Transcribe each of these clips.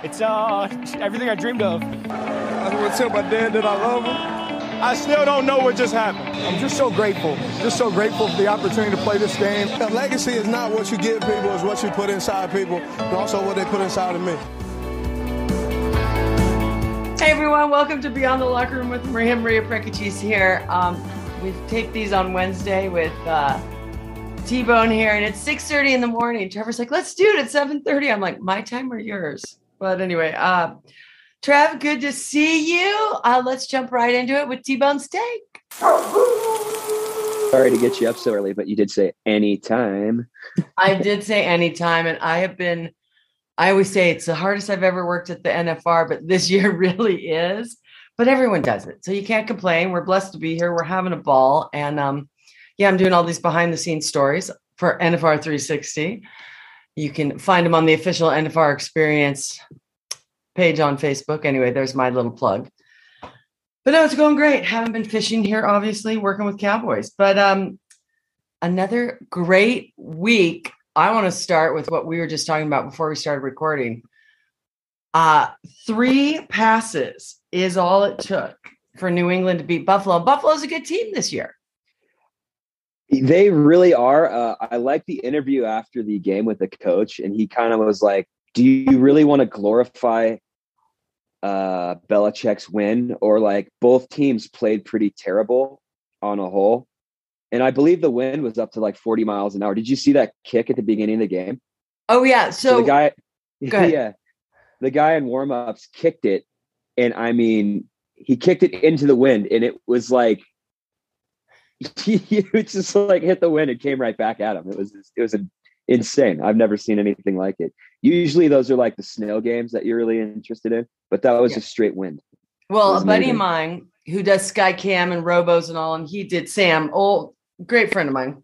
It's uh everything I dreamed of. I want to tell my dad that I love him. I still don't know what just happened. I'm just so grateful. Just so grateful for the opportunity to play this game. A legacy is not what you give people, it's what you put inside people, but also what they put inside of me. Hey everyone, welcome to Beyond the Locker Room with Maria Maria Prekachis here. Um, we've taped these on Wednesday with uh, T-Bone here, and it's 6:30 in the morning. Trevor's like, "Let's do it at 7:30." I'm like, "My time or yours?" But anyway, uh, Trev, good to see you. Uh, let's jump right into it with T-Bone Steak. Sorry to get you up so early, but you did say anytime. I did say anytime, and I have been. I always say it's the hardest I've ever worked at the NFR, but this year really is. But everyone does it, so you can't complain. We're blessed to be here. We're having a ball, and um, yeah, I'm doing all these behind the scenes stories for NFR 360. You can find them on the official NFR Experience page on Facebook. Anyway, there's my little plug. But no, it's going great. Haven't been fishing here, obviously, working with cowboys. But um, another great week. I want to start with what we were just talking about before we started recording. Uh, three passes is all it took for New England to beat Buffalo. Buffalo's a good team this year. They really are. Uh, I like the interview after the game with the coach, and he kind of was like, "Do you really want to glorify uh, Belichick's win, or like both teams played pretty terrible on a whole?" And I believe the wind was up to like 40 miles an hour. Did you see that kick at the beginning of the game? Oh yeah. So, So the guy, yeah, the guy in warmups kicked it, and I mean, he kicked it into the wind, and it was like it just like hit the wind and came right back at him. It was it was an insane. I've never seen anything like it. Usually, those are like the snow games that you're really interested in, but that was Yeah. just straight wind. well, a buddy of mine who does Skycam and Robos and all, and he did Sam, old great friend of mine.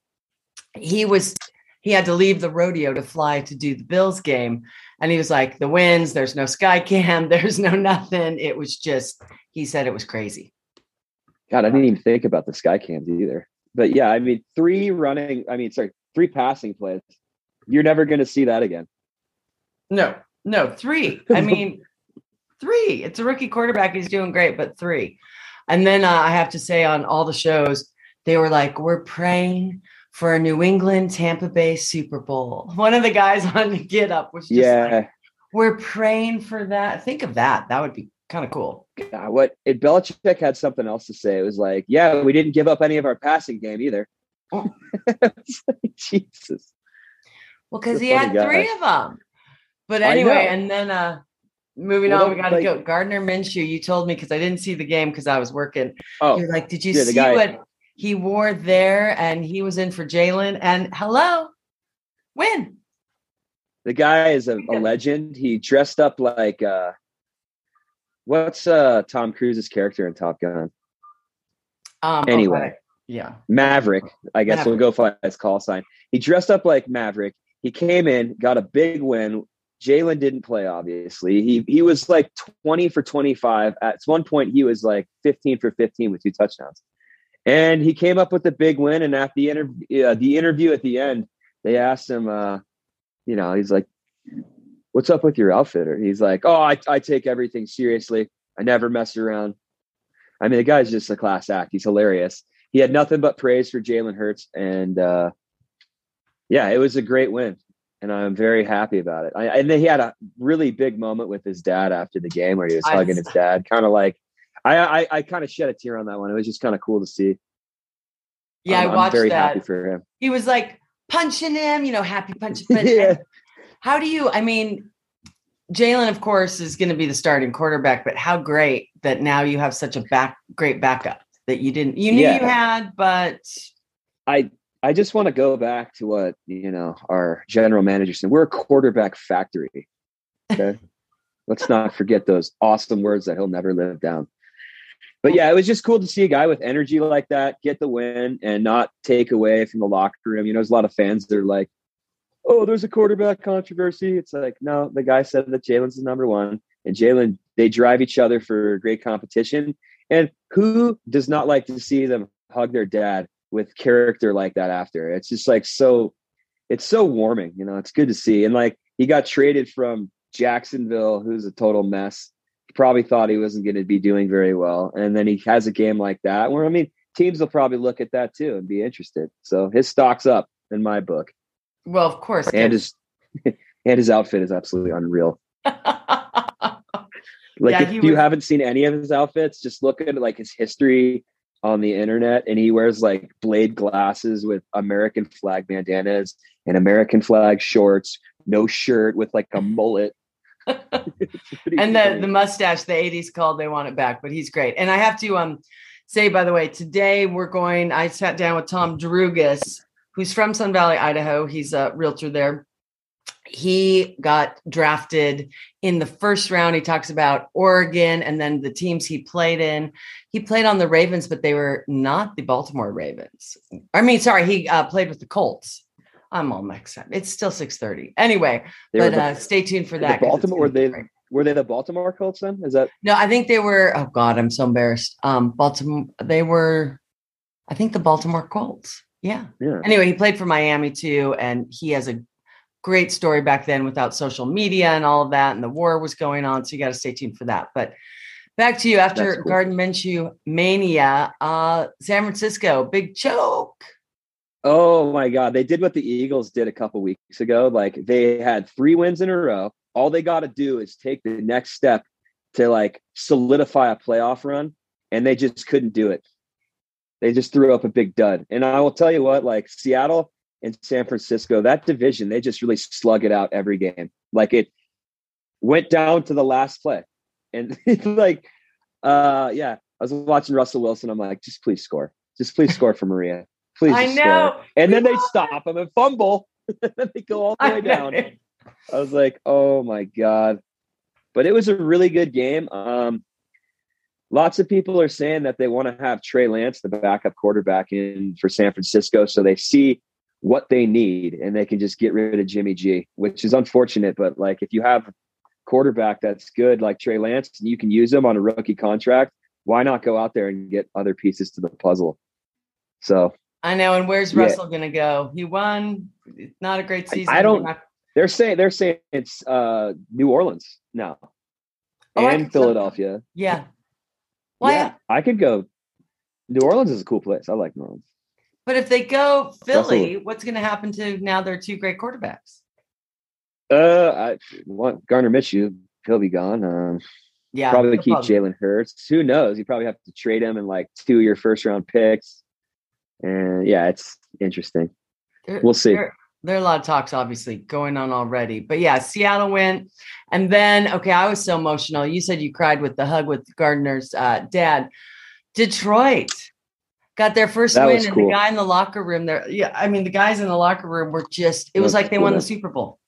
He was he had to leave the rodeo to fly to do the Bills game, and he was like, "The winds, there's no Skycam, there's no nothing." It was just he said it was crazy. God, I didn't even think about the sky cams either. But yeah, I mean, three running. I mean, sorry, three passing plays. You're never going to see that again. No, no, three. I mean, three. It's a rookie quarterback. He's doing great, but three. And then uh, I have to say, on all the shows, they were like, "We're praying for a New England Tampa Bay Super Bowl." One of the guys on the Get Up was just yeah. like, "We're praying for that." Think of that. That would be kind of cool. God, what it Belichick had something else to say. It was like, yeah, we didn't give up any of our passing game either. Oh. Like, Jesus. Well, because he had guy. three of them. But anyway, and then uh moving Well, on, we got to like- go. Gardner Minshew, you told me because I didn't see the game because I was working. Oh, You're like, did you yeah, see guy- what he wore there? And he was in for Jalen. And hello, win. The guy is a, a legend. He dressed up like uh what's uh Tom Cruise's character in Top Gun? Um, Anyway. okay. yeah. Maverick, I guess we'll go for his call sign. He dressed up like Maverick. He came in, got a big win. Jalen didn't play, obviously. He he was like 20 for 25. At one point, he was like 15 for 15 with two touchdowns. And he came up with a big win. And at the interview, uh, the interview at the end, they asked him, uh, you know, he's like, "What's up with your outfitter?" He's like, "Oh, I, I take everything seriously. I never mess around." I mean, the guy's just a class act. He's hilarious he had nothing but praise for Jalen Hurts, and uh, yeah, it was a great win, and I'm very happy about it. I, and then he had a really big moment with his dad after the game where he was hugging his dad, kind of like I I, I kind of shed a tear on that one. It was just kind of cool to see. Yeah, I'm, I I'm watched very that. happy for him. He was like punching him, you know, happy punching. But Yeah. how do you, I mean, Jalen, of course, is going to be the starting quarterback, but how great that now you have such a back, great backup that you didn't, you knew Yeah. you had, but I I just want to go back to what you know our general manager said. We're a quarterback factory. Okay, let's not forget those awesome words that he'll never live down. But yeah, it was just cool to see a guy with energy like that get the win and not take away from the locker room. You know, there's a lot of fans that are like, "Oh, there's a quarterback controversy." It's like, no, the guy said that Jalen's is number one, and Jalen they drive each other for great competition. And who does not like to see them hug their dad with character like that after. It's just like so it's so warming, you know. It's good to see. And like he got traded from Jacksonville, who's a total mess. Probably thought he wasn't going to be doing very well. And then he has a game like that where I mean, teams will probably look at that too and be interested. So his stock's up in my book. Well, of course. And his and his outfit is absolutely unreal. like yeah, if you was... haven't seen any of his outfits, just look at like his history on the internet and he wears like blade glasses with American flag bandanas and American flag shorts, no shirt with like a mullet. And the, the mustache, the 80s called they want it back, but he's great. And I have to um say, by the way, today we're going, I sat down with Tom Drougas, who's from Sun Valley, Idaho. He's a realtor there he got drafted in the first round. He talks about Oregon and then the teams he played in. He played on the Ravens, but they were not the Baltimore Ravens. I mean, sorry, he uh, played with the Colts. I'm all mixed up. It's still 6:30. Anyway, they but the, uh, stay tuned for that. Baltimore were they were they the Baltimore Colts then? Is that No, I think they were oh god, I'm so embarrassed. Um Baltimore they were I think the Baltimore Colts. Yeah. yeah. Anyway, he played for Miami too and he has a great story back then without social media and all of that, and the war was going on. So you got to stay tuned for that. But back to you after cool. Gardner Minshew mania, uh, San Francisco, big choke. Oh my God. They did what the Eagles did a couple weeks ago. Like they had three wins in a row. All they got to do is take the next step to like solidify a playoff run. And they just couldn't do it. They just threw up a big dud. And I will tell you what, like Seattle, and San Francisco, that division, they just really slug it out every game. Like it went down to the last play. And like, uh, yeah, I was watching Russell Wilson. I'm like, just please score. Just please score for Maria. Please I know. And then they stop him and fumble. and they go all the way down. I was like, oh my God. But it was a really good game. Um, lots of people are saying that they want to have Trey Lance, the backup quarterback, in for San Francisco. So they see what they need and they can just get rid of Jimmy G, which is unfortunate. But like if you have quarterback that's good like Trey Lance and you can use him on a rookie contract, why not go out there and get other pieces to the puzzle? So I know. And where's yeah. Russell gonna go? He won. Not a great season. I, I don't they're saying they're saying it's uh New Orleans now. Oh, and Philadelphia. So. Yeah. Why? Yeah, I could go. New Orleans is a cool place. I like New Orleans. But if they go Philly, what's going to happen to now their two great quarterbacks? Uh, I want Gardner Minshew. He'll be gone. Um, yeah, probably keep Jalen Hurts. Who knows? You probably have to trade him in like two of your first round picks. And yeah, it's interesting. There, we'll see. There, there, are a lot of talks, obviously, going on already. But yeah, Seattle went, and then okay, I was so emotional. You said you cried with the hug with Gardner's uh, dad. Detroit got their first that win, and cool. the guy in the locker room there. Yeah, I mean, the guys in the locker room were just. It was That's like they cool. won the Super Bowl.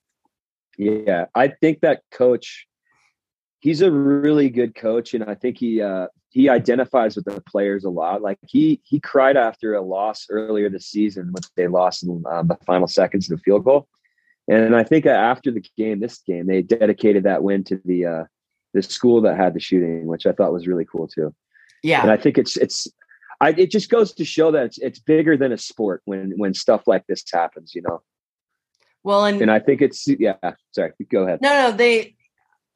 Yeah, I think that coach. He's a really good coach, and I think he uh, he identifies with the players a lot. Like he he cried after a loss earlier this season when they lost in um, the final seconds of the field goal, and I think after the game, this game, they dedicated that win to the uh, the school that had the shooting, which I thought was really cool too. Yeah, and I think it's it's I, it just goes to show that it's, it's bigger than a sport when when stuff like this happens, you know. Well, and and I think it's yeah. Sorry, go ahead. No, no, they.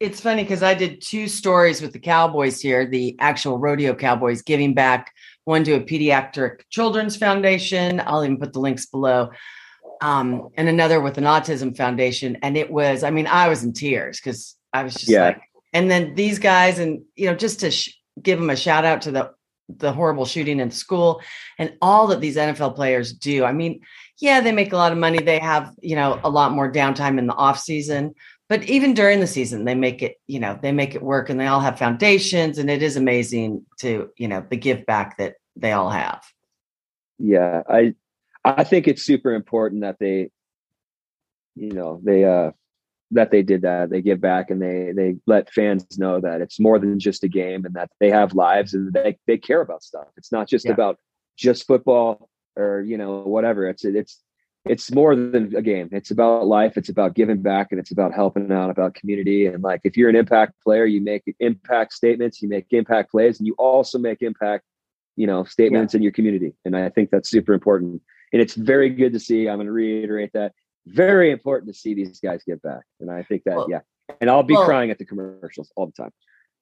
It's funny because I did two stories with the Cowboys here, the actual rodeo Cowboys, giving back one to a pediatric children's foundation. I'll even put the links below. Um, and another with an autism foundation. And it was, I mean, I was in tears because I was just yeah. like, and then these guys, and you know, just to sh- give them a shout out to the the horrible shooting in school and all that these NFL players do. I mean, yeah, they make a lot of money. They have, you know, a lot more downtime in the off season, but even during the season, they make it, you know, they make it work and they all have foundations and it is amazing to, you know, the give back that they all have. Yeah. I, I think it's super important that they, you know, they uh that they did that. They give back and they they let fans know that it's more than just a game and that they have lives and they they care about stuff. It's not just Yeah. about just football or you know whatever. It's it's it's more than a game. It's about life. It's about giving back and it's about helping out about community. And like if you're an impact player, you make impact statements, you make impact plays, and you also make impact, you know, statements in your community. And I think that's super important. And it's very good to see. I'm going to reiterate that. Very important to see these guys get back. And I think that, Well- yeah. And I'll be well- crying at the commercials all the time.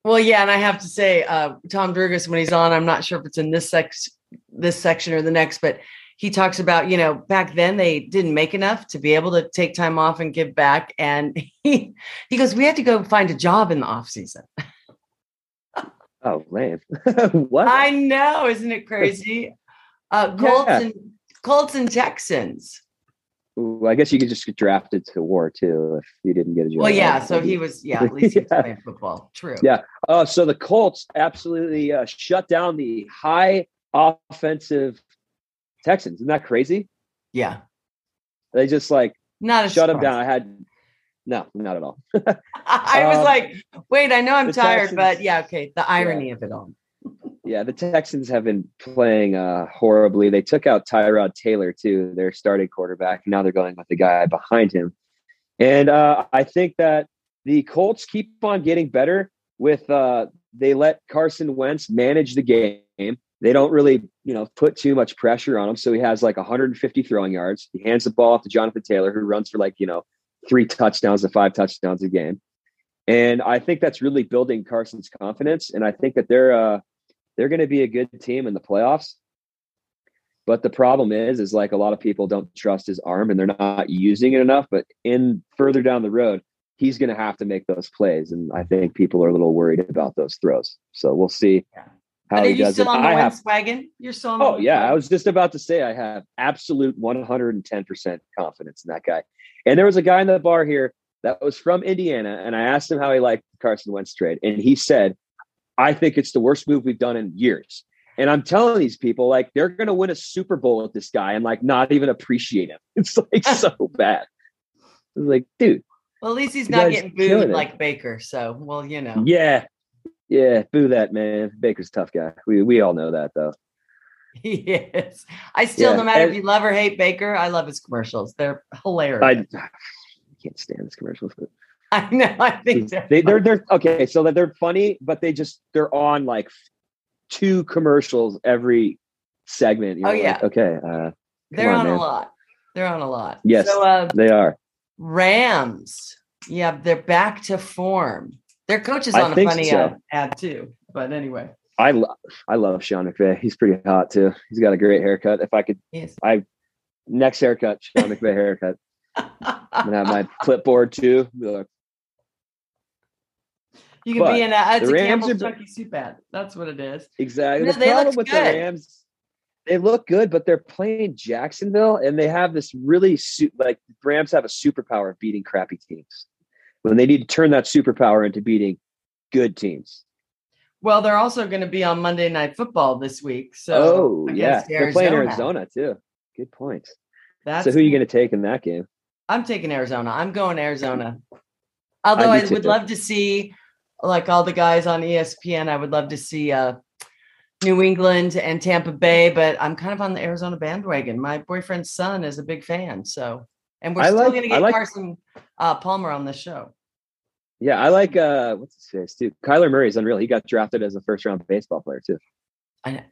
Well, yeah, and I have to say, uh, Tom Drougas, when he's on, I'm not sure if it's in this sex, this section or the next, but he talks about, you know, back then they didn't make enough to be able to take time off and give back, and he he goes, we had to go find a job in the off season. Oh, man. what? I know, isn't it crazy? Uh, Colts Yeah. and Colts and Texans. Ooh, I guess you could just get drafted to war too if you didn't get a job. Well, yeah, so he was, yeah, at least he was Yeah. playing football. True. Yeah. Oh, so the Colts absolutely uh, shut down the high offensive Texans. Isn't that crazy? Yeah. They just like Not shut them down. I had no, not at all. I was Um, like, wait, I know I'm tired, but yeah, okay. The irony of it all. Yeah, the Texans have been playing uh, horribly. They took out Tyrod Taylor too, their starting quarterback. Now they're going with the guy behind him, and uh, I think that the Colts keep on getting better with. Uh, they let Carson Wentz manage the game. They don't really, you know, put too much pressure on him. So he has like 150 throwing yards. He hands the ball off to Jonathan Taylor, who runs for like you know three touchdowns to five touchdowns a game. And I think that's really building Carson's confidence. And I think that they're uh, they're going to be a good team in the playoffs. But the problem is, is like a lot of people don't trust his arm and they're not using it enough. But in further down the road, he's going to have to make those plays, and I think people are a little worried about those throws. So we'll see Yeah. How he you does still it. on the I have, wagon? You're still on oh yeah, I was just about to say I have absolute 110 percent confidence in that guy. And there was a guy in the bar here that was from Indiana, and I asked him how he liked Carson Wentz trade, and he said, "I think it's the worst move we've done in years." And I'm telling these people, like, they're going to win a Super Bowl with this guy and like not even appreciate him. It's like so bad. It's like, dude, Well, at least he's not getting booed like Baker. So, well, you know. yeah, yeah, boo that man. Baker's a tough guy. We we all know that though. He is. I still, Yeah, no matter if you love or hate Baker, I love his commercials. They're hilarious. I, I can't stand his commercials. But I, know. I think they're, they, they're they're okay. So that they're funny, but they just they're on like two commercials every segment. You're Oh, like, yeah. okay. Uh, they're on, on, a lot. They're on a lot. Yes. So, uh, they are. Rams. Yeah, they're back to form. Their coach is on a funny so. ad, ad too. But anyway, I lo- I love Sean McVay. He's pretty hot too. He's got a great haircut. If I could yes. I next haircut, Sean McVay haircut. I'm gonna have my clipboard too. Like, you can be in a, it's a Rams Campbell's are- soup ad. That's what it is. Exactly. No, the they problem with good. the Rams, they look good, but they're playing Jacksonville, and they have this really su- like the Rams have a superpower of beating crappy teams. When they need to turn that superpower into beating good teams. Well, they're also going to be on Monday Night Football this week. So, oh yeah, against they're playing Arizona too. Good point. That's so who are you going to take in that game? I'm taking Arizona. I'm going Arizona. Although I I, would love to see, like all the guys on ESPN, I would love to see uh, New England and Tampa Bay, but I'm kind of on the Arizona bandwagon. My boyfriend's son is a big fan, so and we're I still like- going to get like- Carson uh, Palmer on the show. Yeah, I like uh what's his face too. Kyler Murray's unreal. He got drafted as a first round baseball player too. I know.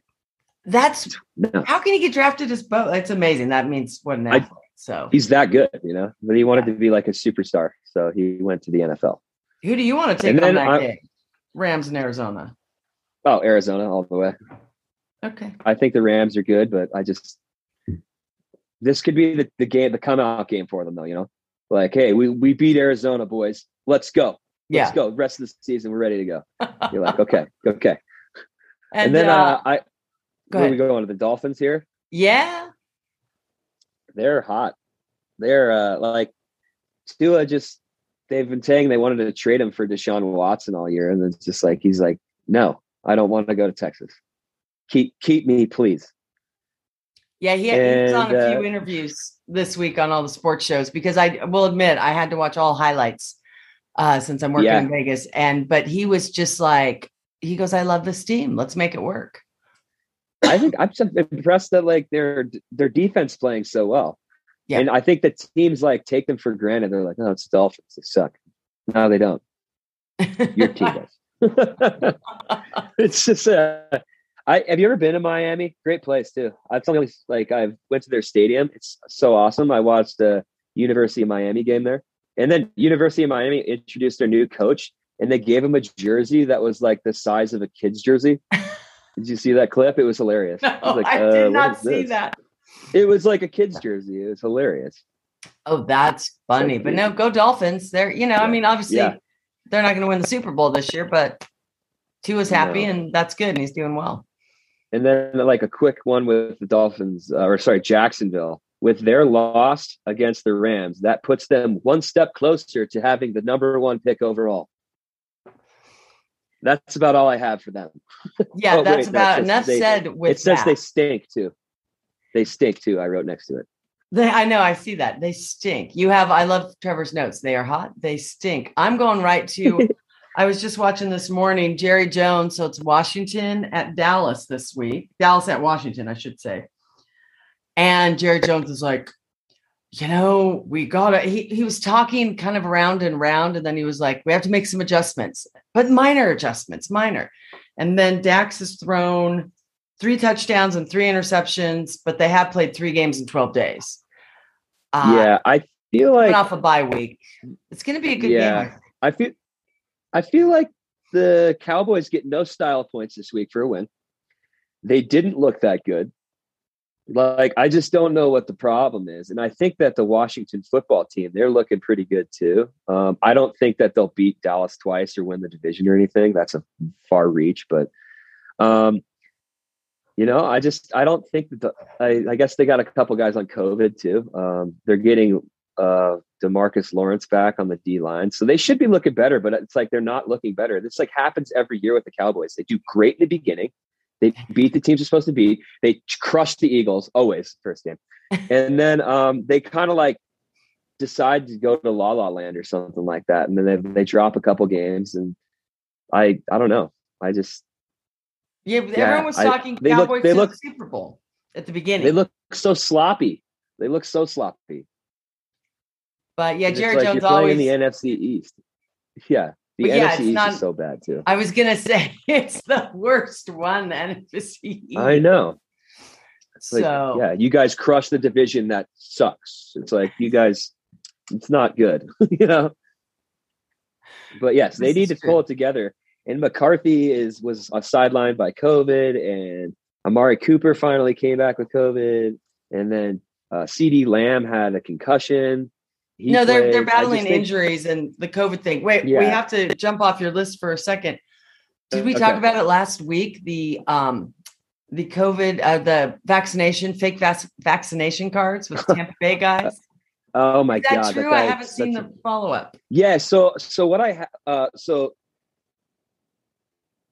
That's No, how can he get drafted as both? It's amazing. That means what an I- So, he's that good, you know. But he wanted to be like a superstar, so he went to the NFL. who do you want to take And on that I- game? Rams in Arizona. Oh, Arizona all the way. Okay. I think the Rams are good, but I just this could be the, the game, the come out game for them, though. You know, like, hey, we we beat Arizona, boys. Let's go. Let's Yeah. go. Rest of the season, we're ready to go. You're like, okay, okay. and, And, then uh, uh, I go where we go on to the Dolphins here. Yeah. They're hot. They're uh, like Tua. Just they've been saying they wanted to trade him for Deshaun Watson all year, and it's just like he's like, no, I don't want to go to Texas. Keep keep me, please. Yeah, he, he was on a And, few uh, interviews this week on all the sports shows because I will admit I had to watch all highlights uh, since I'm working Yeah. in Vegas. And but he was just like, he goes, I love this team. Let's make it work. I think I'm just impressed that like their their defense playing so well. Yeah. And I think that teams like take them for granted. They're like, oh, it's the Dolphins. They suck. No, they don't. Your team does. it's just uh I have you ever been to Miami? Great place too. I've only like I've went to their stadium. It's so awesome. I watched the University of Miami game there. And then University of Miami introduced their new coach and they gave him a jersey that was like the size of a kid's jersey. Did you see that clip? It was hilarious. No, I was like, I uh, did not see this? that. It was like a kid's jersey. It was hilarious. Oh, that's funny. But no, go Dolphins. They're, you know, I mean, obviously Yeah. they're not going to win the Super Bowl this year, but Tua's happy No. and that's good. And he's doing well. And then like a quick one with the Dolphins, uh, or sorry, Jacksonville. With their loss against the Rams, that puts them one step closer to having the number one pick overall. That's about all I have for them. Yeah, Oh, that's wait, about enough said with it says that. they stink too. They stink too. I wrote next to it. They, I know, I see that. They stink. You have, I love Trevor's notes. They are hot. They stink. I'm going right to, I was just watching this morning, Jerry Jones. So it's Washington at Dallas this week. Dallas at Washington, I should say. And Jerry Jones is like, you know, we got to, he, he was talking kind of round and round. And then he was like, we have to make some adjustments, but minor adjustments, minor. And then Dax has thrown three touchdowns and three interceptions, but they have played three games in 12 days. Uh, yeah, I feel like off a bye week. It's going to be a good Yeah. game. I feel I feel like the Cowboys get no style points this week for a win. They didn't look that good. Like I just don't know what the problem is, and I think that the Washington football team they're looking pretty good too. Um, I don't think that they'll beat Dallas twice or win the division or anything. That's a far reach, but um, you know, I just I don't think that the, I, I guess they got a couple guys on COVID too. Um, they're getting uh Demarcus Lawrence back on the D line. So they should be looking better, but it's like they're not looking better. This like happens every year with the Cowboys. They do great in the beginning. They beat the teams they're supposed to beat. They crush the Eagles always first game. And then um they kind of like decide to go to La La Land or something like that. And then they they drop a couple games and I I don't know. I just Yeah, everyone was I- talking they look- Cowboys they to look- the Super Bowl at the beginning. they look so sloppy. They look so sloppy. But yeah, Jerry like Jones always. in the NFC East. Yeah. The yeah, NFC it's East not- is so bad too. I was gonna say it's the worst one, the NFC. I know. It's like, So yeah, you guys crush the division that sucks. It's like you guys, it's not good, you know. But yes, they need to true. pull it together. And McCarthy is was sidelined by COVID, and Amari Cooper finally came back with COVID, and then uh, CeeDee Lamb had a concussion. He no, they're they're played. Just battling think- injuries and the COVID thing. Wait, we have to jump off your list for a second. Did we Okay. talk about it last week? The um the COVID uh, the vaccination fake vac- vaccination cards with Tampa Bay guys. Oh my Is that god, true? that I haven't seen a- the follow up. Yeah, so so what I ha- uh so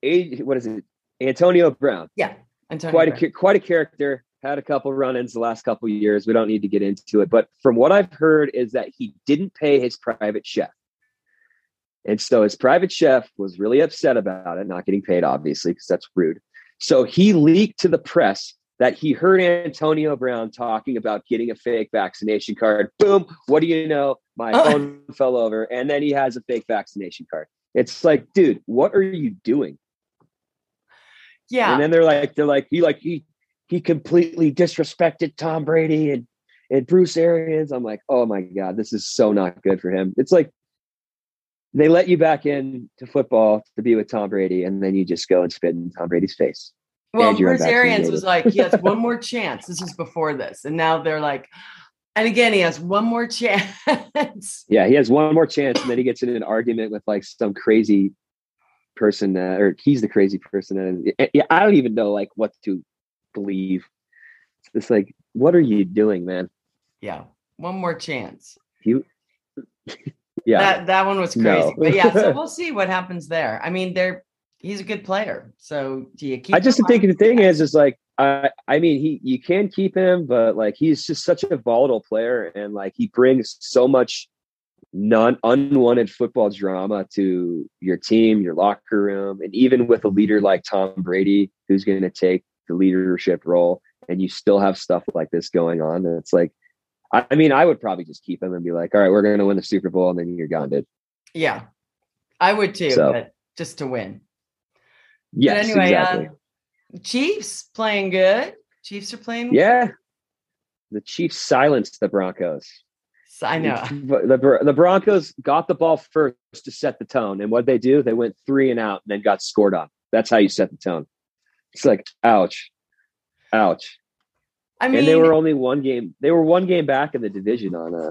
a what is it? Antonio Brown, Yeah. Antonio quite a Brown. cha- quite a character. Had a couple run-ins the last couple years. We don't need to get into it, but from what I've heard is that he didn't pay his private chef, and so his private chef was really upset about it, not getting paid, obviously, because that's rude. So he leaked to the press that he heard Antonio Brown talking about getting a fake vaccination card. Boom! What do you know? My Oh. phone fell over, and then he has a fake vaccination card. It's like, dude, what are you doing? yeah. And then they're like, they're like, he like he he completely disrespected Tom Brady and and Bruce Arians. I'm like, oh my god, this is so not good for him. It's like they let you back in to football to be with Tom Brady, and then you just go and spit in Tom Brady's face. Well, Bruce Arians was like, he has one more chance. This is before this. And now they're like, and again, he has one more chance. Yeah, he has one more chance, and then he gets in an argument with like some crazy person, that, or he's the crazy person. And yeah, I don't even know like what to believe. It's like, what are you doing, man? yeah. One more chance. You, yeah, That that one was crazy. No. But yeah, so we'll see what happens there. I mean, they're he's a good player. So do you keep I just think the thing is, is like I I mean he you can keep him, but like he's just such a volatile player, and like he brings so much non unwanted football drama to your team, your locker room, and even with a leader like Tom Brady, who's going to take the leadership role, and you still have stuff like this going on. And it's like, I mean, I would probably just keep him and be like, all right, we're going to win the Super Bowl, and then you're gone, dude. Yeah, I would too, so, but just to win. Yes, anyway, uh, exactly. Uh, Chiefs playing good. Chiefs are playing. Yeah, the Chiefs silenced the Broncos. I know. The, the Broncos got the ball first to set the tone. And what they do, they went three and out and then got scored on. That's how you set the tone. It's like, ouch. Ouch. I mean, and they were only one game. They were one game back in the division on uh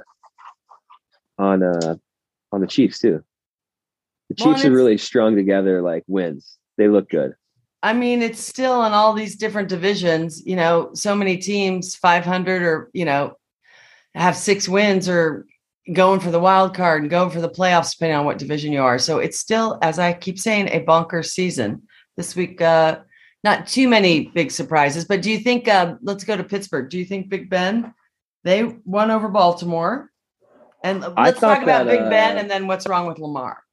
on uh on the Chiefs too. The Chiefs well, are really strung together like wins. They look good. I mean, it's still in all these different divisions, you know, so many teams, 500 or, you know, have six wins or going for the wild card and going for the playoffs, depending on what division you are. So it's still, as I keep saying, a bunker season this week. Uh, not too many big surprises, but do you think? Uh, let's go to Pittsburgh. Do you think Big Ben? They won over Baltimore, and let's talk about that, Big uh, Ben and then what's wrong with Lamar.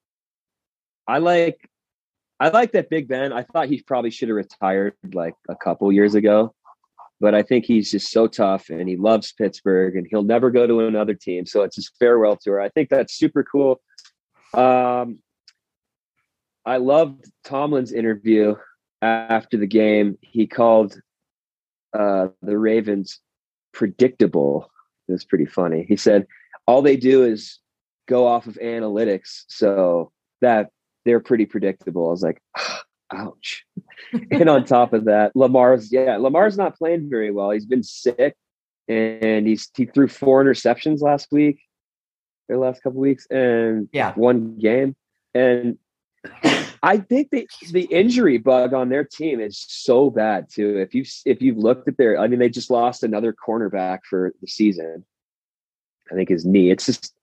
I like, I like that Big Ben. I thought he probably should have retired like a couple years ago but I think he's just so tough and he loves Pittsburgh and he'll never go to another team. So it's his farewell tour. I think that's super cool. Um, I loved Tomlin's interview after the game. He called uh, the Ravens predictable. It was pretty funny. He said all they do is go off of analytics, so that they're pretty predictable. I was like, ouch. and on top of that, Lamar's yeah, Lamar's not playing very well. He's been sick, and he's he threw four interceptions last week, the last couple weeks, and yeah, one game. And I think the the injury bug on their team is so bad too. If you if you've looked at their, I mean, they just lost another cornerback for the season. I think his knee. It's just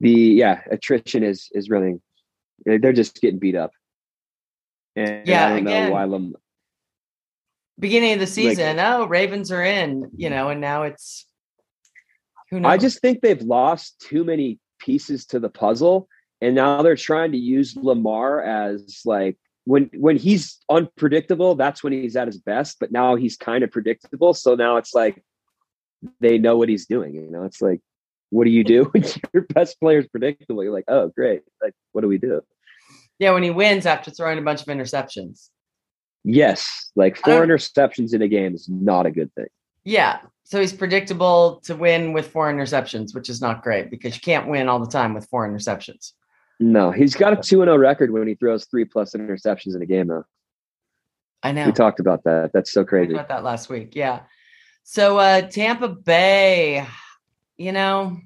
the yeah attrition is is running. They're just getting beat up. And yeah, I don't again, know why Lam- beginning of the season, like, oh, Ravens are in, you know, and now it's who knows? I just think they've lost too many pieces to the puzzle. And now they're trying to use Lamar as like when when he's unpredictable, that's when he's at his best. But now he's kind of predictable. So now it's like they know what he's doing. You know, it's like, what do you do when your best player's predictable? You're like, oh, great. Like, what do we do? Yeah, when he wins after throwing a bunch of interceptions. Yes, like four um, interceptions in a game is not a good thing. Yeah, so he's predictable to win with four interceptions, which is not great because you can't win all the time with four interceptions. No, he's got a 2 0 record when he throws three plus interceptions in a game, though. I know. We talked about that. That's so crazy. about that last week. Yeah. So uh Tampa Bay, you know,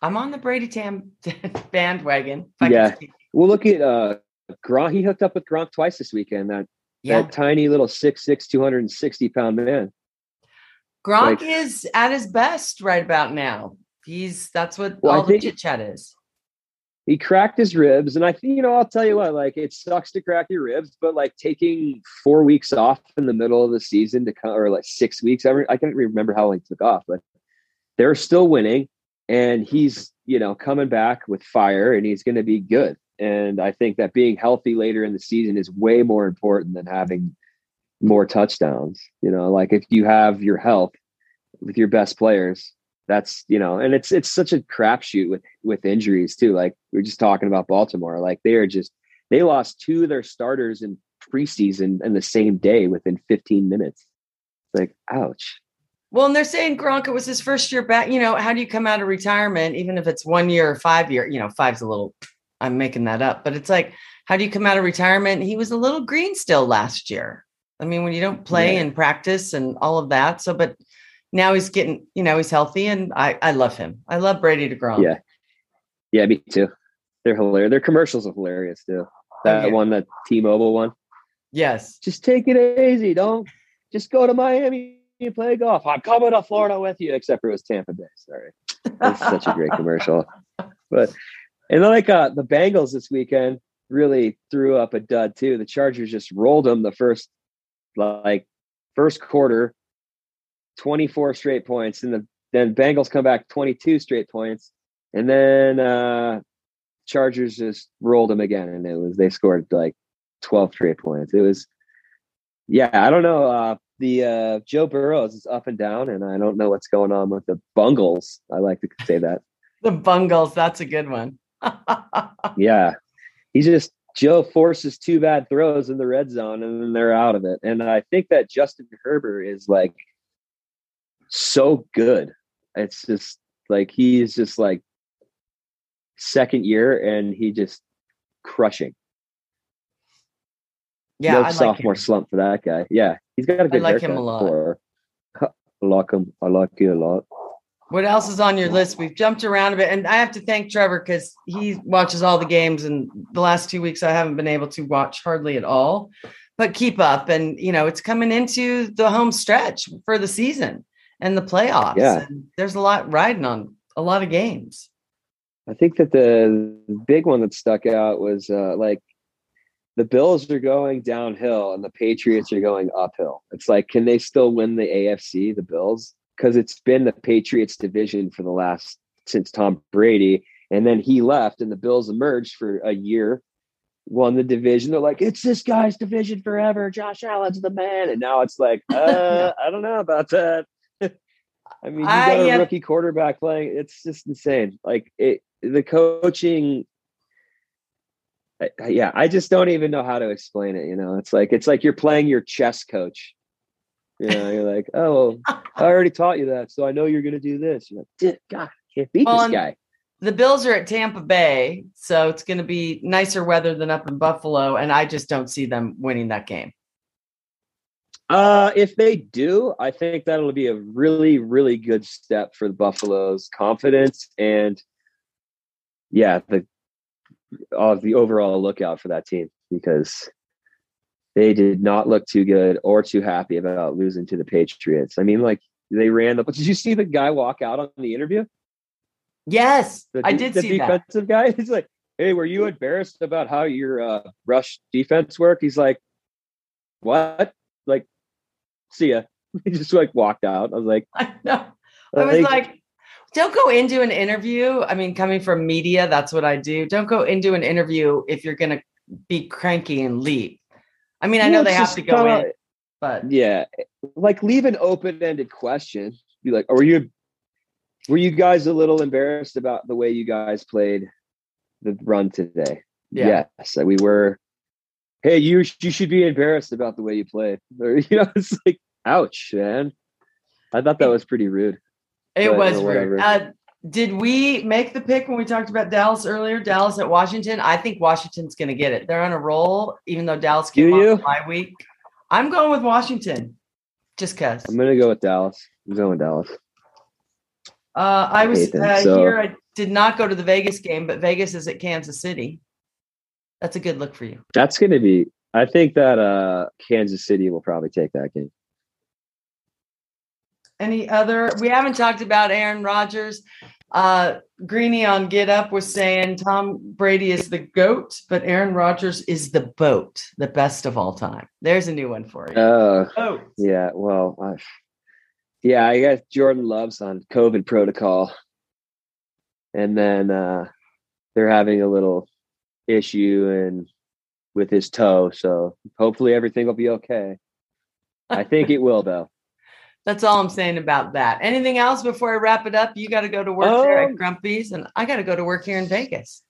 I'm on the Brady Tam bandwagon. Yeah. We'll look at uh Gronk, he hooked up with Gronk twice this weekend. That yeah. that tiny little six six, two hundred and sixty pound man. Gronk like, is at his best right about now. He's that's what well, all the chit chat is. He cracked his ribs, and I think you know. I'll tell you what, like it sucks to crack your ribs, but like taking four weeks off in the middle of the season to come, or like six weeks. I, I can't remember how long he took off, but they're still winning, and he's you know coming back with fire, and he's going to be good. And I think that being healthy later in the season is way more important than having more touchdowns. You know, like if you have your health with your best players, that's you know, and it's it's such a crapshoot with with injuries too. Like we are just talking about Baltimore, like they are just they lost two of their starters in preseason in the same day within 15 minutes. It's like, ouch. Well, and they're saying Gronk, it was his first year back. You know, how do you come out of retirement, even if it's one year or five year? You know, five's a little I'm making that up, but it's like, how do you come out of retirement? He was a little green still last year. I mean, when you don't play yeah. and practice and all of that. So, but now he's getting, you know, he's healthy and I, I love him. I love Brady to grow. Yeah. Yeah, me too. They're hilarious. Their commercials are hilarious too. That oh, yeah. one, that T-Mobile one. Yes. Just take it easy. Don't just go to Miami and play golf. I'm coming to Florida with you, except for it was Tampa Bay. Sorry. It's such a great commercial. But and then like uh, the Bengals this weekend really threw up a dud too. The Chargers just rolled them the first like first quarter, 24 straight points, and the then Bengals come back 22 straight points, and then uh Chargers just rolled them again, and it was they scored like 12 straight points. It was, yeah, I don't know. Uh, the uh, Joe Burrows is up and down, and I don't know what's going on with the Bungles. I like to say that. the Bungles, that's a good one. yeah, he's just Joe forces two bad throws in the red zone, and then they're out of it. And I think that Justin Herbert is like so good. It's just like he's just like second year, and he just crushing. Yeah, no like sophomore him. slump for that guy. Yeah, he's got a good I like him a lot. For, I like him. I like you a lot. What else is on your list? We've jumped around a bit, and I have to thank Trevor because he watches all the games. And the last two weeks, I haven't been able to watch hardly at all. But keep up, and you know it's coming into the home stretch for the season and the playoffs. Yeah. And there's a lot riding on a lot of games. I think that the big one that stuck out was uh, like the Bills are going downhill and the Patriots are going uphill. It's like, can they still win the AFC, the Bills? Because it's been the Patriots division for the last since Tom Brady. And then he left and the Bills emerged for a year, won the division. They're like, it's this guy's division forever. Josh Allen's the man. And now it's like, uh, I don't know about that. I mean, you got a uh, rookie quarterback playing. It's just insane. Like it, the coaching. I- I- Yeah, I just don't even know how to explain it. You know, it's like it's like you're playing your chess coach. You know, you're like, oh, I already taught you that, so I know you're going to do this. You're like, "Dude, God, I can't beat Well, this guy. The Bills are at Tampa Bay, so it's going to be nicer weather than up in Buffalo, and I just don't see them winning that game. Uh, if they do, I think that'll be a really, really good step for the Buffalo's confidence and yeah, the of the overall lookout for that team because they did not look too good or too happy about losing to the Patriots. I mean, like they ran the. Did you see the guy walk out on the interview? Yes, The, I did the see that. defensive guy. He's like, "Hey, were you embarrassed about how your uh, rush defense work?" He's like, "What?" See ya. He just like walked out. I was like, I know. I was like, don't go into an interview. I mean, coming from media, that's what I do. Don't go into an interview if you're going to be cranky and leave. I mean, I know they have to go kinda- in, but yeah like leave an open-ended question be like were you were you guys a little embarrassed about the way you guys played the run today Yeah. yes we were hey you you should be embarrassed about the way you play. or, you know it's like ouch man i thought that was pretty rude it but- was rude. Uh, did we make the pick when we talked about Dallas earlier? Dallas at Washington? I think Washington's going to get it. They're on a roll, even though Dallas came you? off my week. I'm going with Washington just because. i'm gonna go with dallas i'm going with dallas Uh, I was them, uh, so- here. I did not go to the Vegas game, but Vegas is at Kansas City. That's a good look for you. that's gonna be i think that uh kansas city will probably take that game Any other? We haven't talked about Aaron Rodgers. Uh, Greeny on Get Up was saying Tom Brady is the goat, but Aaron Rodgers is the boat, the best of all time. There's a new one for you. uh Boat. Yeah, well, I, yeah, I guess Jordan Love's on COVID protocol, and then uh, they're having a little issue and with his toe. So hopefully everything will be okay. I think it will, though. That's all I'm saying about that. Anything else before I wrap it up? You got to go to work there at Um, Grumpy's, and I got to go to work here in Vegas.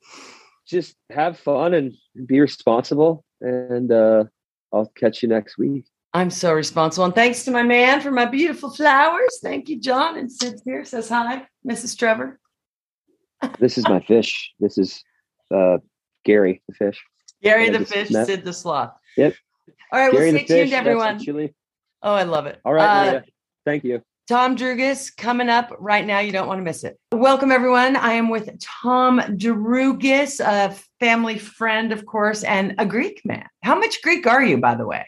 Just have fun and be responsible, and uh, I'll catch you next week. I'm so responsible. And thanks to my man for my beautiful flowers. Thank you, John. And Sid here says hi, Mrs. Trevor. This is my fish. This is uh, Gary the fish. Gary the fish, met- Sid the sloth. Yep. All right, Gary we'll the stay tuned, fish. everyone. actually- Oh, I love it. All right, Uh, Maria. Thank you. Tom Drougas coming up right now. You don't want to miss it. Welcome, everyone. I am with Tom Drougas, a family friend, of course, and a Greek man. How much Greek are you, by the way?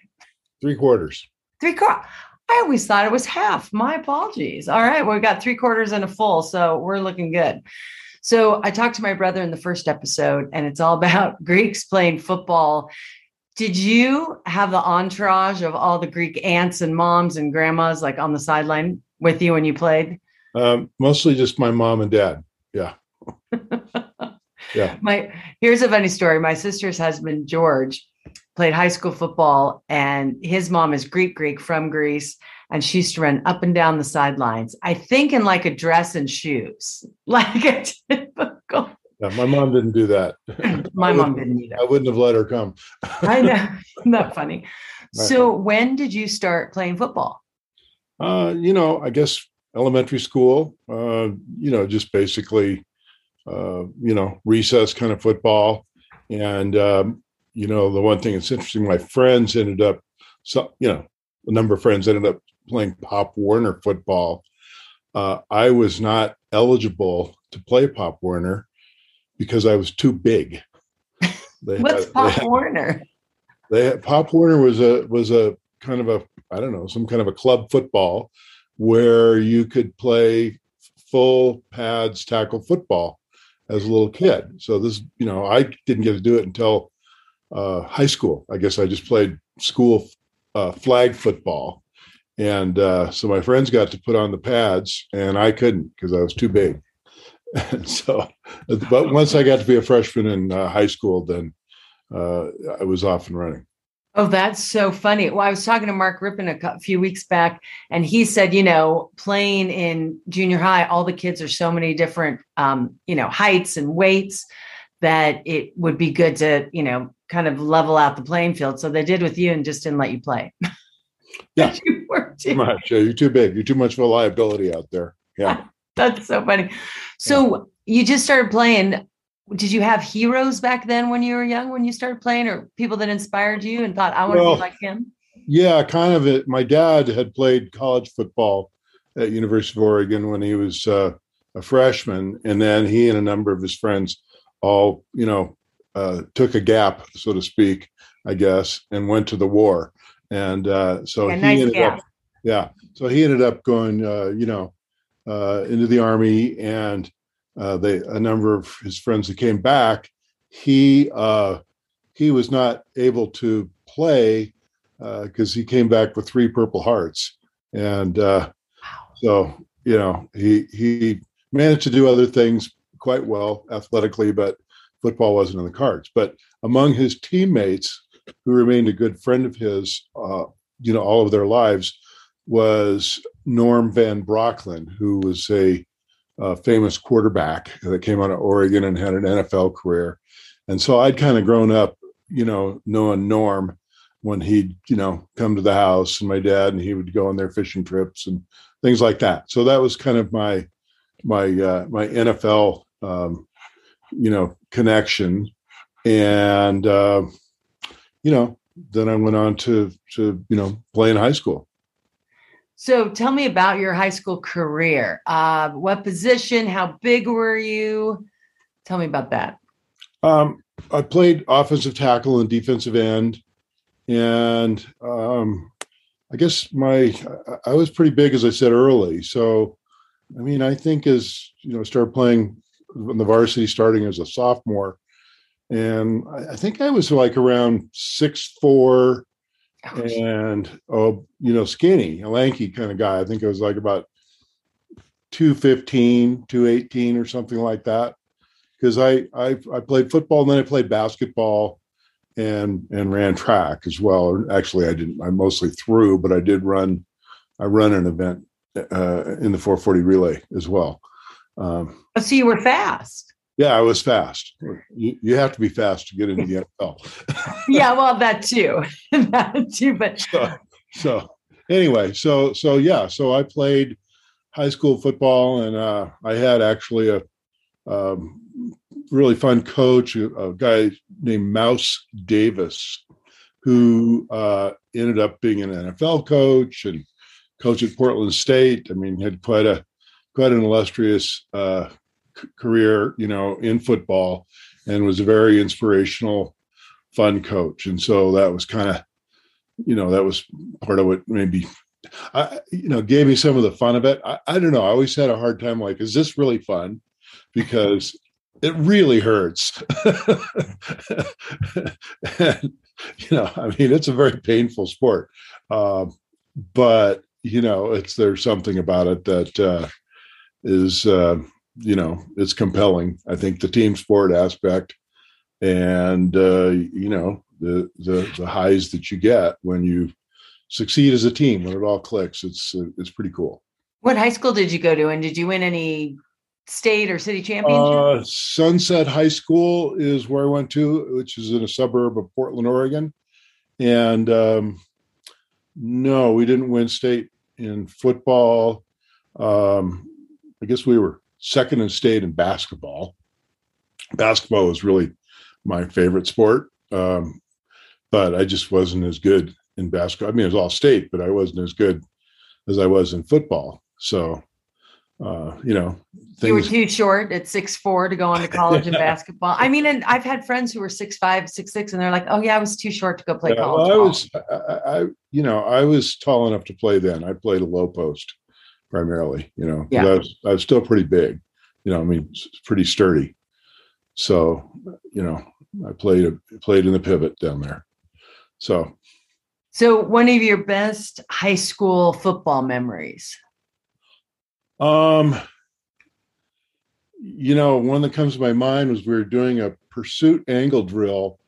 Three quarters. Three quarters. I always thought it was half. My apologies. All right. Well, we've got three quarters and a full. So we're looking good. So I talked to my brother in the first episode, and it's all about Greeks playing football Did you have the entourage of all the Greek aunts and moms and grandmas like on the sideline with you when you played? Um, mostly just my mom and dad. Yeah. yeah. My here's a funny story. My sister's husband George played high school football, and his mom is Greek Greek from Greece, and she used to run up and down the sidelines. I think in like a dress and shoes, like a typical. Yeah, my mom didn't do that. my mom didn't either. I wouldn't have let her come. I know. Not funny. Right. So when did you start playing football? Uh, you know, I guess elementary school. Uh, you know, just basically, uh, you know, recess kind of football, and um, you know, the one thing that's interesting, my friends ended up, so you know, a number of friends ended up playing Pop Warner football. Uh, I was not eligible to play Pop Warner because I was too big. They What's had, Pop they Warner? they had, Pop Warner was a was a kind of a I don't know some kind of a club football where you could play full pads tackle football as a little kid. So this, you know, I didn't get to do it until uh, high school. I guess I just played school uh, flag football. And uh, so my friends got to put on the pads, and I couldn't because I was too big. And so, but once I got to be a freshman in uh, high school, then uh, I was off and running. Oh, that's so funny. Well, I was talking to Mark Rypien a few weeks back, and he said, you know, playing in junior high, all the kids are so many different, um, you know, heights and weights that it would be good to, you know, kind of level out the playing field. So they did with you and just didn't let you play. Yeah. you too much. Yeah, you're too big. You're too much of a liability out there. Yeah. That's so funny. So yeah. you just started playing. Did you have heroes back then when you were young, when you started playing, or people that inspired you and thought, I want well, to be like him? Yeah, kind of it. My dad had played college football at University of Oregon when he was uh, a freshman, and then he and a number of his friends all, you know, uh, took a gap, so to speak, I guess, and went to the war. And uh, so yeah, he nice ended gap. up, yeah. So he ended up going, uh, you know, uh, into the army, and uh, they a number of his friends that came back. He uh, he was not able to play because he came back with three Purple Hearts, and wow. so you know he he managed to do other things quite well athletically, but football wasn't in the cards. But among his teammates, who remained a good friend of his, uh, you know, all of their lives, was Norm Van Brocklin, who was a, a famous quarterback that came out of Oregon and had an NFL career. And so I'd kind of grown up, you know, knowing Norm when he'd, you know, come to the house and my dad and he would go on their fishing trips and things like that. So that was kind of my my uh, my NFL um, you know connection. And uh, you know then i went on to to you know play in high school. So tell me about your high school career. Uh, what position how big were you? Tell me about that. Um, i played offensive tackle and defensive end. And um, i guess my i was pretty big as i said early. So i mean i think as you know started playing in the varsity starting as a sophomore. And I think I was like around six four and oh, you know, skinny, a lanky kind of guy. I think I was like about 215, 218 or something like that. Because I, I I played football and then I played basketball and and ran track as well. Actually, I didn't. I mostly threw, but I did run. I run an event uh, in the 440 relay as well. Um, so you were fast. Yeah, I was fast. You, you have to be fast to get into the NFL. yeah, well, that too, that too. But so, so, anyway, so so yeah, so I played high school football, and uh, I had actually a um, really fun coach, a, a, guy named Mouse Davis, who uh, ended up being an NFL coach and coach at Portland State. I mean, had quite a quite an illustrious uh, c- career, you know, in football, and was a very inspirational, fun coach. And so that was kind of, you know, that was part of what maybe, I, you know, gave me some of the fun of it. I, I don't know. I always had a hard time. Like, is this really fun? Because it really hurts. and, you know, I mean, it's a very painful sport, uh, but you know, it's there's something about it that uh, is, uh, you know, it's compelling. I think the team sport aspect, and uh, you know, the the the highs that you get when you succeed as a team when it all clicks. It's it's pretty cool. What high school did you go to, and did you win any state or city championship? Uh, Sunset High School is where I went to, which is in a suburb of Portland, Oregon. And um, no, we didn't win state in football. Um, I guess we were second in state in basketball. Basketball was really my favorite sport, um, but I just wasn't as good in basketball. I mean, it was all state, but I wasn't as good as I was in football. So uh, you know, things. You were too short at six four to go on to college in basketball. I mean, and I've had friends who were six five, six six, and they're like, "Oh yeah, I was too short to go play yeah, college." Well, I was, I, I, you know, I was tall enough to play then. I played a low post primarily. You know, yeah. I was, I was still pretty big. You know, I mean, pretty sturdy. So, you know, I played played in the pivot down there. So, so one of your best high school football memories. Um, you know, one that comes to my mind was we were doing a pursuit angle drill,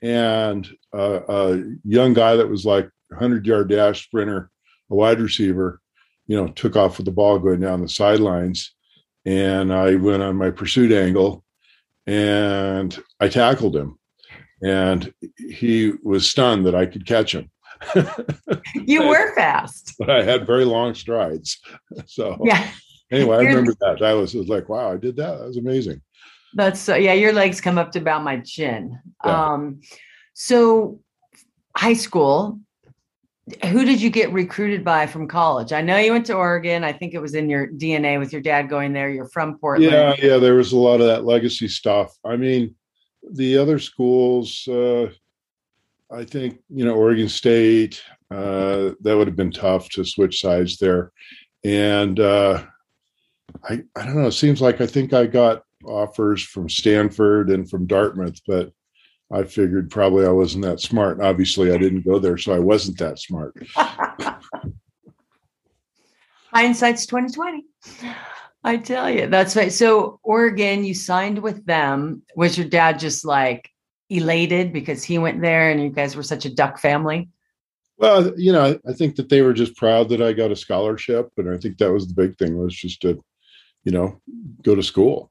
and uh, a young guy that was like hundred yard dash sprinter, a wide receiver, you know, took off with the ball going down the sidelines, and I went on my pursuit angle, and I tackled him, and he was stunned that I could catch him you were fast. But I had very long strides. So yeah. Anyway, I remember that. I was, was like, wow, I did that. That was amazing. That's uh, yeah, your legs come up to about my chin. Yeah. Um so high school, who did you get recruited by from college? I know you went to Oregon. I think it was in your DNA with your dad going there. You're from Portland. Yeah, yeah, there was a lot of that legacy stuff. I mean, the other schools, uh, I think you know Oregon State. Uh, that would have been tough to switch sides there, and uh, I I don't know. It seems like I think I got offers from Stanford and from Dartmouth, but I figured probably I wasn't that smart. Obviously, I didn't go there, so I wasn't that smart. Hindsight's twenty twenty. I tell you, that's right. So Oregon, you signed with them. Was your dad just like, elated because he went there and you guys were such a duck family? Well, you know, I think that they were just proud that I got a scholarship, and I think that was the big thing was just to, you know, go to school.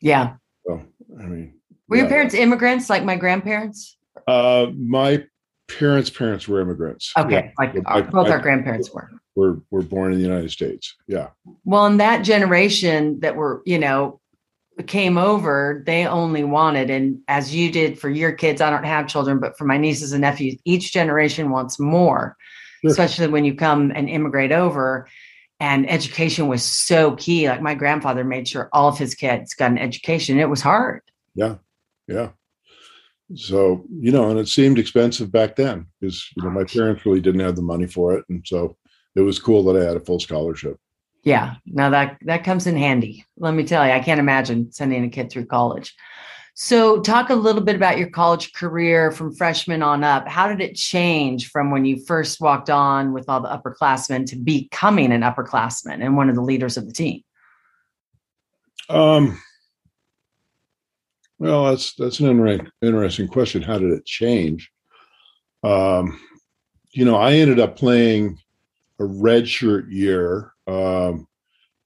Yeah. So, I mean, were your parents immigrants like my grandparents? Uh, my parents' parents were immigrants. Okay, yeah. like our, both our grandparents were. Were were born in the United States. Yeah. Well, in that generation that were, you know, came over, they only wanted, and as you did for your kids, I don't have children, but for my nieces and nephews, each generation wants more, sure. especially when you come and immigrate over. And education was so key. Like my grandfather made sure all of his kids got an education. It was hard. Yeah. Yeah. So, you know, and it seemed expensive back then because, you know, my parents really didn't have the money for it. And so it was cool that I had a full scholarship. Yeah, now that that comes in handy. Let me tell you, I can't imagine sending a kid through college. So, talk a little bit about your college career from freshman on up. How did it change from when you first walked on with all the upperclassmen to becoming an upperclassman and one of the leaders of the team? Um, well, that's that's an interesting question. How did it change? Um, you know, I ended up playing a redshirt year um,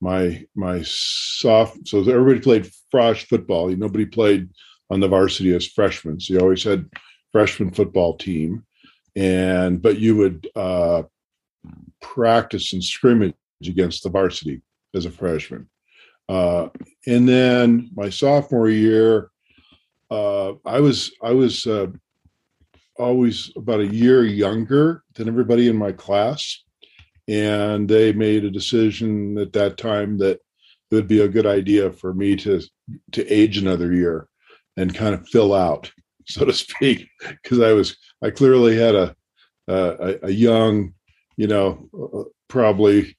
my my soft so everybody played frosh football. Nobody played on the varsity as freshmen. So you always had freshman football team, and but you would uh, practice and scrimmage against the varsity as a freshman. Uh, and then my sophomore year, uh, I was I was uh, always about a year younger than everybody in my class and they made a decision at that time that it would be a good idea for me to to age another year and kind of fill out so to speak because i was i clearly had a a, a young you know uh, probably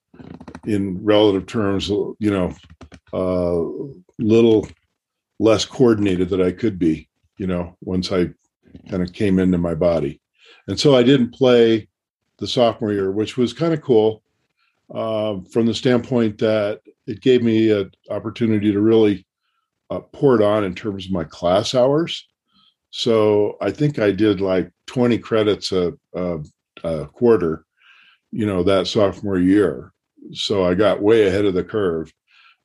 in relative terms you know uh, little less coordinated that i could be you know once i kind of came into my body. And so I didn't play the sophomore year, which was kind of cool uh, from the standpoint that it gave me an opportunity to really uh, pour it on in terms of my class hours. So I think I did like 20 credits a, a, a quarter, you know, that sophomore year. So I got way ahead of the curve,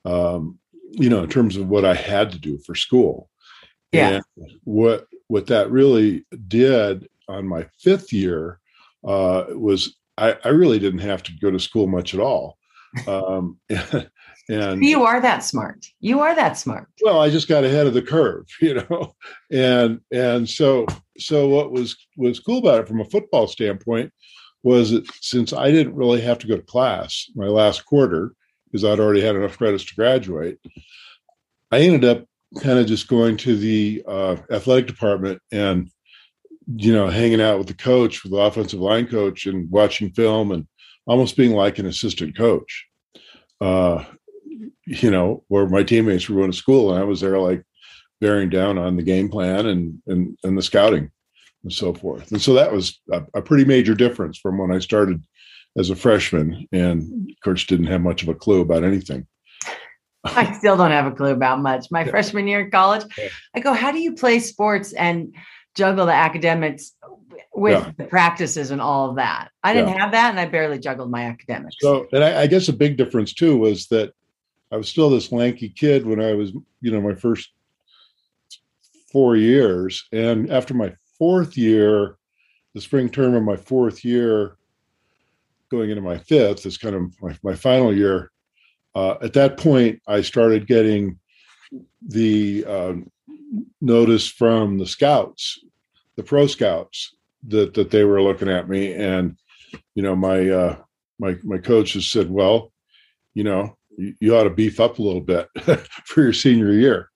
um, you know, in terms of what I had to do for school. Yeah. And what what that really did on my fifth year uh, was I, I, really didn't have to go to school much at all. Um, and you are that smart. You are that smart. Well, I just got ahead of the curve, you know, and and so so what was was cool about it from a football standpoint was that since I didn't really have to go to class my last quarter because I'd already had enough credits to graduate, I ended up kind of just going to the uh, athletic department and you know hanging out with the coach with the offensive line coach and watching film and almost being like an assistant coach. Uh, you know where my teammates were going to school and i was there like bearing down on the game plan and and, and the scouting and so forth. And so that was a, a pretty major difference from when i started as a freshman and coach didn't have much of a clue about anything I still don't have a clue about much. My yeah. freshman year in college, I go, how do you play sports and juggle the academics with yeah. the practices and all of that? I didn't have that, and I barely juggled my academics. So, and I, I, guess a big difference too was that I was still this lanky kid when I was, you know, my first four years, and after my fourth year, the spring term of my fourth year, going into my fifth is kind of my, my final year uh, at that point, I started getting the uh, notice from the scouts, the pro scouts, that that they were looking at me, and you know, my uh, my my coach has said, "Well, you know, you, you ought to beef up a little bit for your senior year,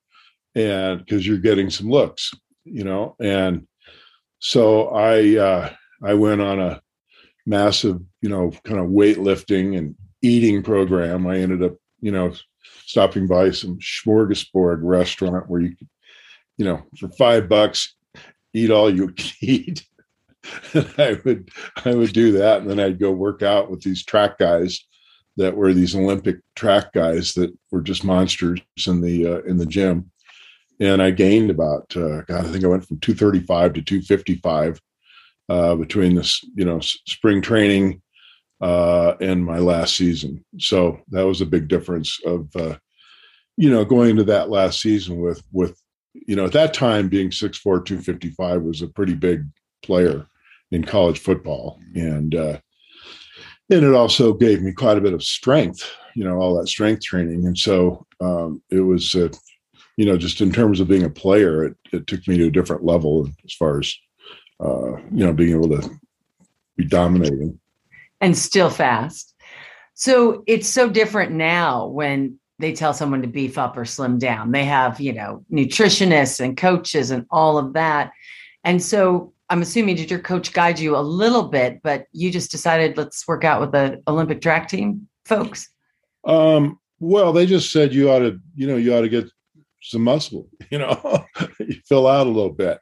and because you're getting some looks, you know." And so I uh, I went on a massive, you know, kind of weightlifting and eating program. I ended up, you know, stopping by some smorgasbord restaurant where you could, you know, for five bucks, eat all you could eat. and I would I would do that, and then I'd go work out with these track guys that were these Olympic track guys that were just monsters in the uh, in the gym. And I gained about uh, God, I think I went from 235 to 255 uh, between this, you know, spring training uh, in my last season. So that was a big difference of, uh, you know, going into that last season with, with, you know, at that time being 6'4, 255 was a pretty big player in college football. And, uh, and it also gave me quite a bit of strength, you know, all that strength training. And so um, it was, uh, you know, just in terms of being a player, it, it took me to a different level as far as, uh, you know, being able to be dominating and still fast. So it's so different now when they tell someone to beef up or slim down. They have, you know, nutritionists and coaches and all of that. And so I'm assuming did your coach guide you a little bit, but you just decided let's work out with the Olympic track team folks? Um, well, they just said you ought to, you know, you ought to get some muscle, you know, you fill out a little bit.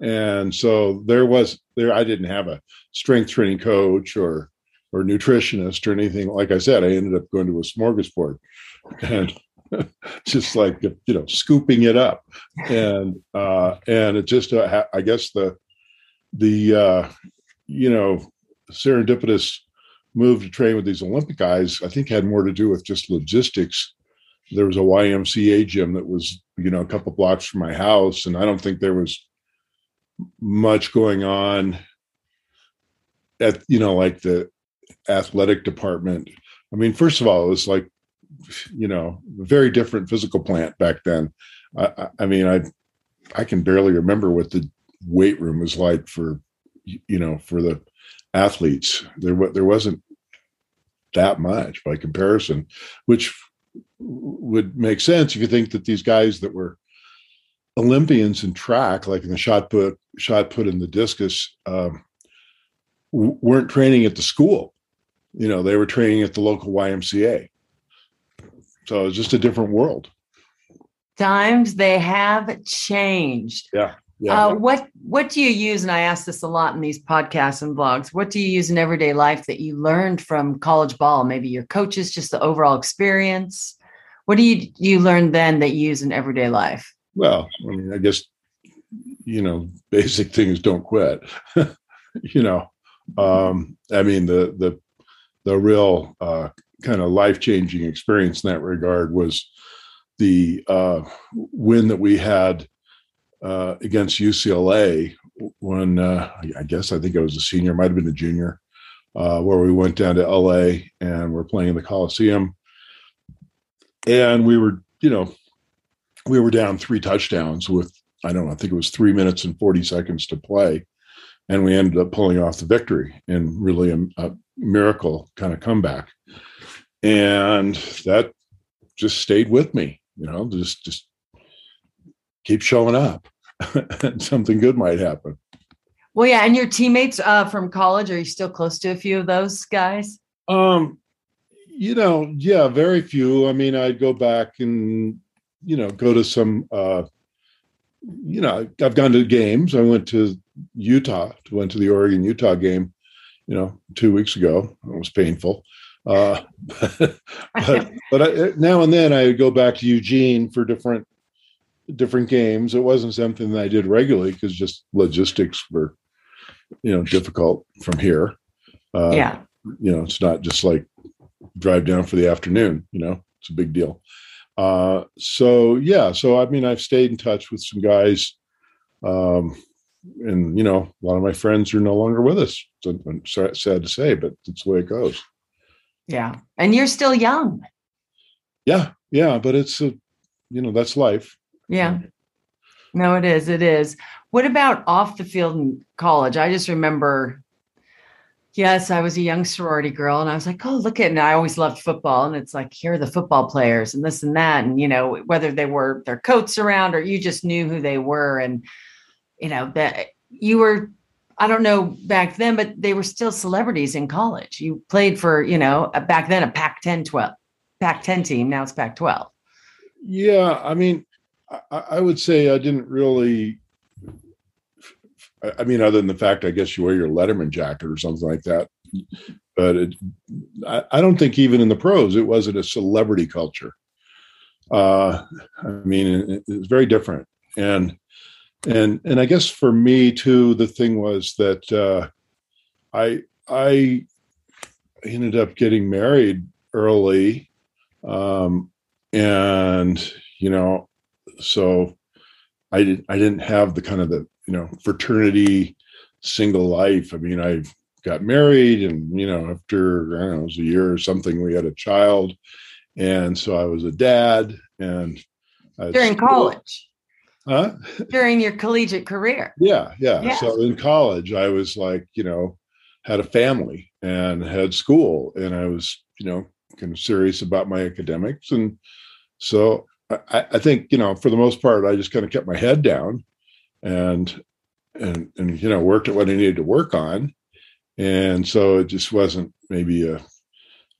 And so there was there I didn't have a strength training coach or or nutritionist or anything. Like I said, I ended up going to a smorgasbord and just like you know scooping it up and uh and it just uh, i guess the the uh you know serendipitous move to train with these olympic guys i think had more to do with just logistics there was a ymca gym that was you know a couple blocks from my house and i don't think there was much going on at you know like the athletic department. I mean, first of all, it was like, you know, a very different physical plant back then. I, I mean, I I can barely remember what the weight room was like for, you know, for the athletes. There there wasn't that much by comparison, which would make sense if you think that these guys that were Olympians in track, like in the shot put, shot put in the discus, um, weren't training at the school you know, they were training at the local YMCA. So it's just a different world. Times they have changed. Yeah. Yeah. Uh, what What do you use? And I ask this a lot in these podcasts and blogs. What do you use in everyday life that you learned from college ball? Maybe your coaches, just the overall experience. What do you you learn then that you use in everyday life? Well, I mean, I guess you know, basic things don't quit. you know, um, I mean, the the the real uh, kind of life changing experience in that regard was the uh, win that we had uh, against UCLA when uh, I guess I think I was a senior, might have been a junior, uh, where we went down to LA and we're playing in the Coliseum, and we were, you know, we were down three touchdowns with I don't know, I think it was three minutes and forty seconds to play, and we ended up pulling off the victory in really a, a miracle kind of comeback, and that just stayed with me. You know, just just keep showing up. And something good might happen. Well, yeah, and your teammates uh, from college are you still close to a few of those guys? Um, you know, yeah, very few. I mean, I'd go back and you know go to some. uh You know, I've gone to games. I went to Utah. Went to the Oregon Utah game. You know, two weeks ago. It was painful. Uh, but but, I, now and then I would go back to Eugene for different different games. It wasn't something that I did regularly because just logistics were, you know, difficult from here. Uh, yeah. You know, it's not just like drive down for the afternoon. You know, it's a big deal. Uh, so yeah, so I mean, I've stayed in touch with some guys, um, and you know, a lot of my friends are no longer with us. It's sad to say, but it's the way it goes. Yeah, and you're still young. Yeah, yeah, but it's a, you know, that's life. Yeah. No, it is. It is. What about off the field in college? I just remember, yes, I was a young sorority girl and I was like, oh, look at, and I always loved football. And it's like, here are the football players and this and that. And, you know, whether they were their coats around or you just knew who they were. And, you know, that you were, I don't know back then, but they were still celebrities in college. You played for, you know, back then a Pac 10 12, Pac 10 team. Now it's Pac 12. Yeah. I mean, I, I would say I didn't really. I mean, other than the fact, I guess you wear your Letterman jacket or something like that. But it, I, I don't think even in the pros it wasn't a celebrity culture. Uh, I mean, it, it's very different, and and and I guess for me too, the thing was that uh, I I ended up getting married early, um, and you know so I didn't I didn't have the kind of the you know fraternity single life. I mean, I got married, and you know, after I don't know, it was a year or something, we had a child, and so I was a dad. And during college, huh? During your collegiate career, yeah, yeah, yeah. So in college, I was like, you know, had a family and had school, and I was, you know, kind of serious about my academics, and so I, I think you know for the most part I just kind of kept my head down and and and you know worked at what I needed to work on, and so it just wasn't maybe a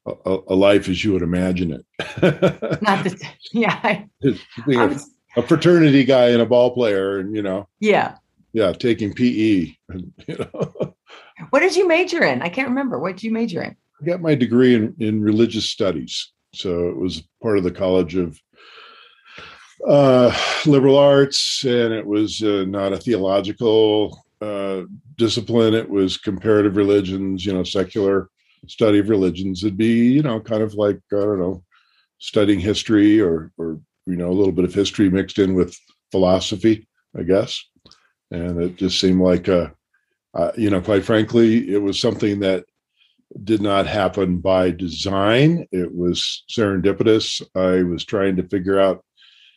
a, a life as you would imagine it. Not the yeah. A, a, fraternity guy and a ball player, and you know. Yeah. Yeah, taking PE. And, you know. What did you major in? I can't remember. What did you major in? I got my degree in in religious studies, so it was part of the College of uh, liberal arts, and it was uh, not a theological uh, discipline. It was comparative religions, you know, secular study of religions. It'd be, you know, kind of like I don't know, studying history or or you know a little bit of history mixed in with philosophy, I guess. And it just seemed like, a, uh, you know, quite frankly, it was something that did not happen by design. It was serendipitous. I was trying to figure out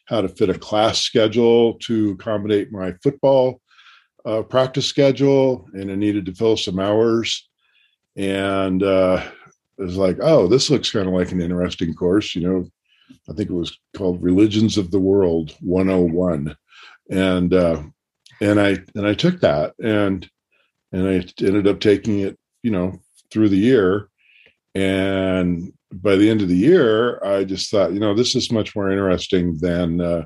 how to fit a class schedule to accommodate my football uh, practice schedule, and I needed to fill some hours. And uh, it was like, oh, this looks kind of like an interesting course. You know, I think it was called Religions of the World 101, and uh, and I and I took that, and and I ended up taking it, you know, through the year, and by the end of the year, I just thought, you know, this is much more interesting than uh,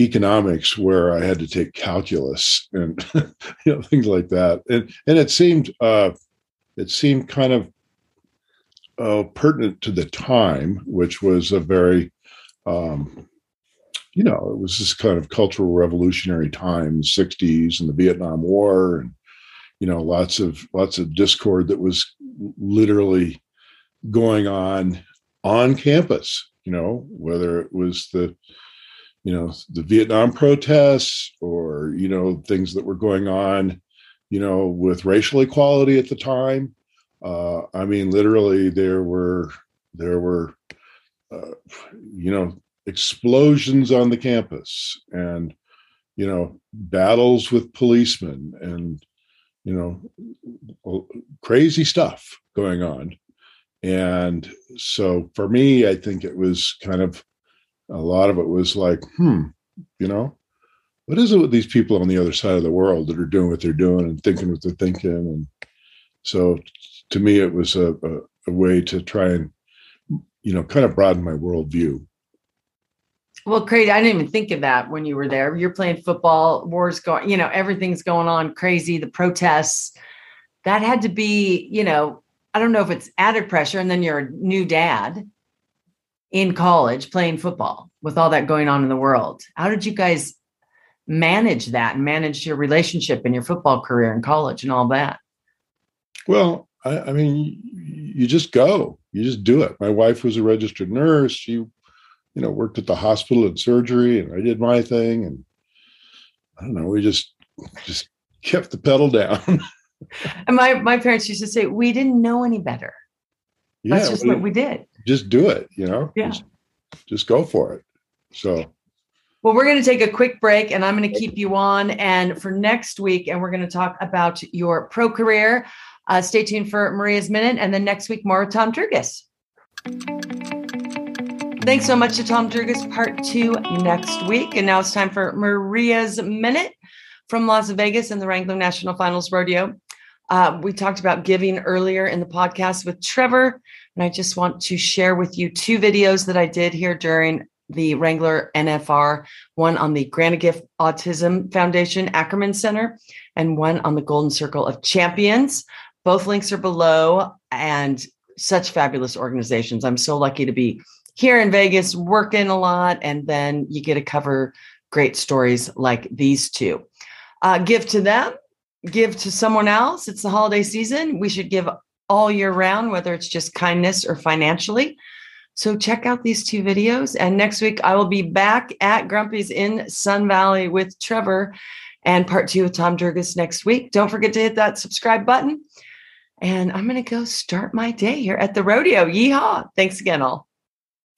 economics where I had to take calculus and you know things like that, and and it seemed uh, it seemed kind of uh, pertinent to the time, which was a very um, you know, it was this kind of cultural revolutionary time, 60s and the Vietnam War, and you know, lots of lots of discord that was literally going on on campus. You know, whether it was the you know the Vietnam protests or you know things that were going on, you know, with racial equality at the time. Uh, I mean, literally, there were there were uh, you know explosions on the campus and you know battles with policemen and you know crazy stuff going on. And so for me i think it was kind of a lot of it was like hmm you know what is it with these people on the other side of the world that are doing what they're doing and thinking what they're thinking? And so to me it was a, a, a way to try and you know kind of broaden my worldview well, great. I didn't even think of that when you were there. You're playing football, wars going, you know, everything's going on crazy, the protests. That had to be, you know, I don't know if it's added pressure. And then you're a new dad in college playing football with all that going on in the world. How did you guys manage that and manage your relationship and your football career in college and all that? Well, I, I mean, you just go, you just do it. My wife was a registered nurse. She you know, worked at the hospital and surgery, and I did my thing, and I don't know, we just just kept the pedal down. and my my parents used to say, we didn't know any better. Yeah, That's just we, what we did. Just do it, you know. Yeah. Just, just go for it. So. Well, we're going to take a quick break and I'm going to keep you on. And for next week, and we're going to talk about your pro career. Uh, stay tuned for Maria's Minute. And then next week, more Tom Drougas. Thanks so much to Tom Drougas, part two next week. And now it's time for Maria's Minute from Las Vegas and the Wrangler National Finals Rodeo. Uh, we talked about giving earlier in the podcast with Trevor, and I just want to share with you two videos that I did here during the Wrangler NFR, one on the Grant a Gift Autism Foundation Ackerman Center, and one on the Golden Circle of Champions. Both links are below, and such fabulous organizations. I'm so lucky to be here in Vegas working a lot, and then you get to cover great stories like these two. Uh, give to them, give to someone else. It's the holiday season. We should give all year round, whether it's just kindness or financially. So check out these two videos. And next week, I will be back at Grumpy's in Sun Valley with Trevor and part two with Tom Drougas next week. Don't forget to hit that subscribe button. And I'm going to go start my day here at the rodeo. Yeehaw. Thanks again, all.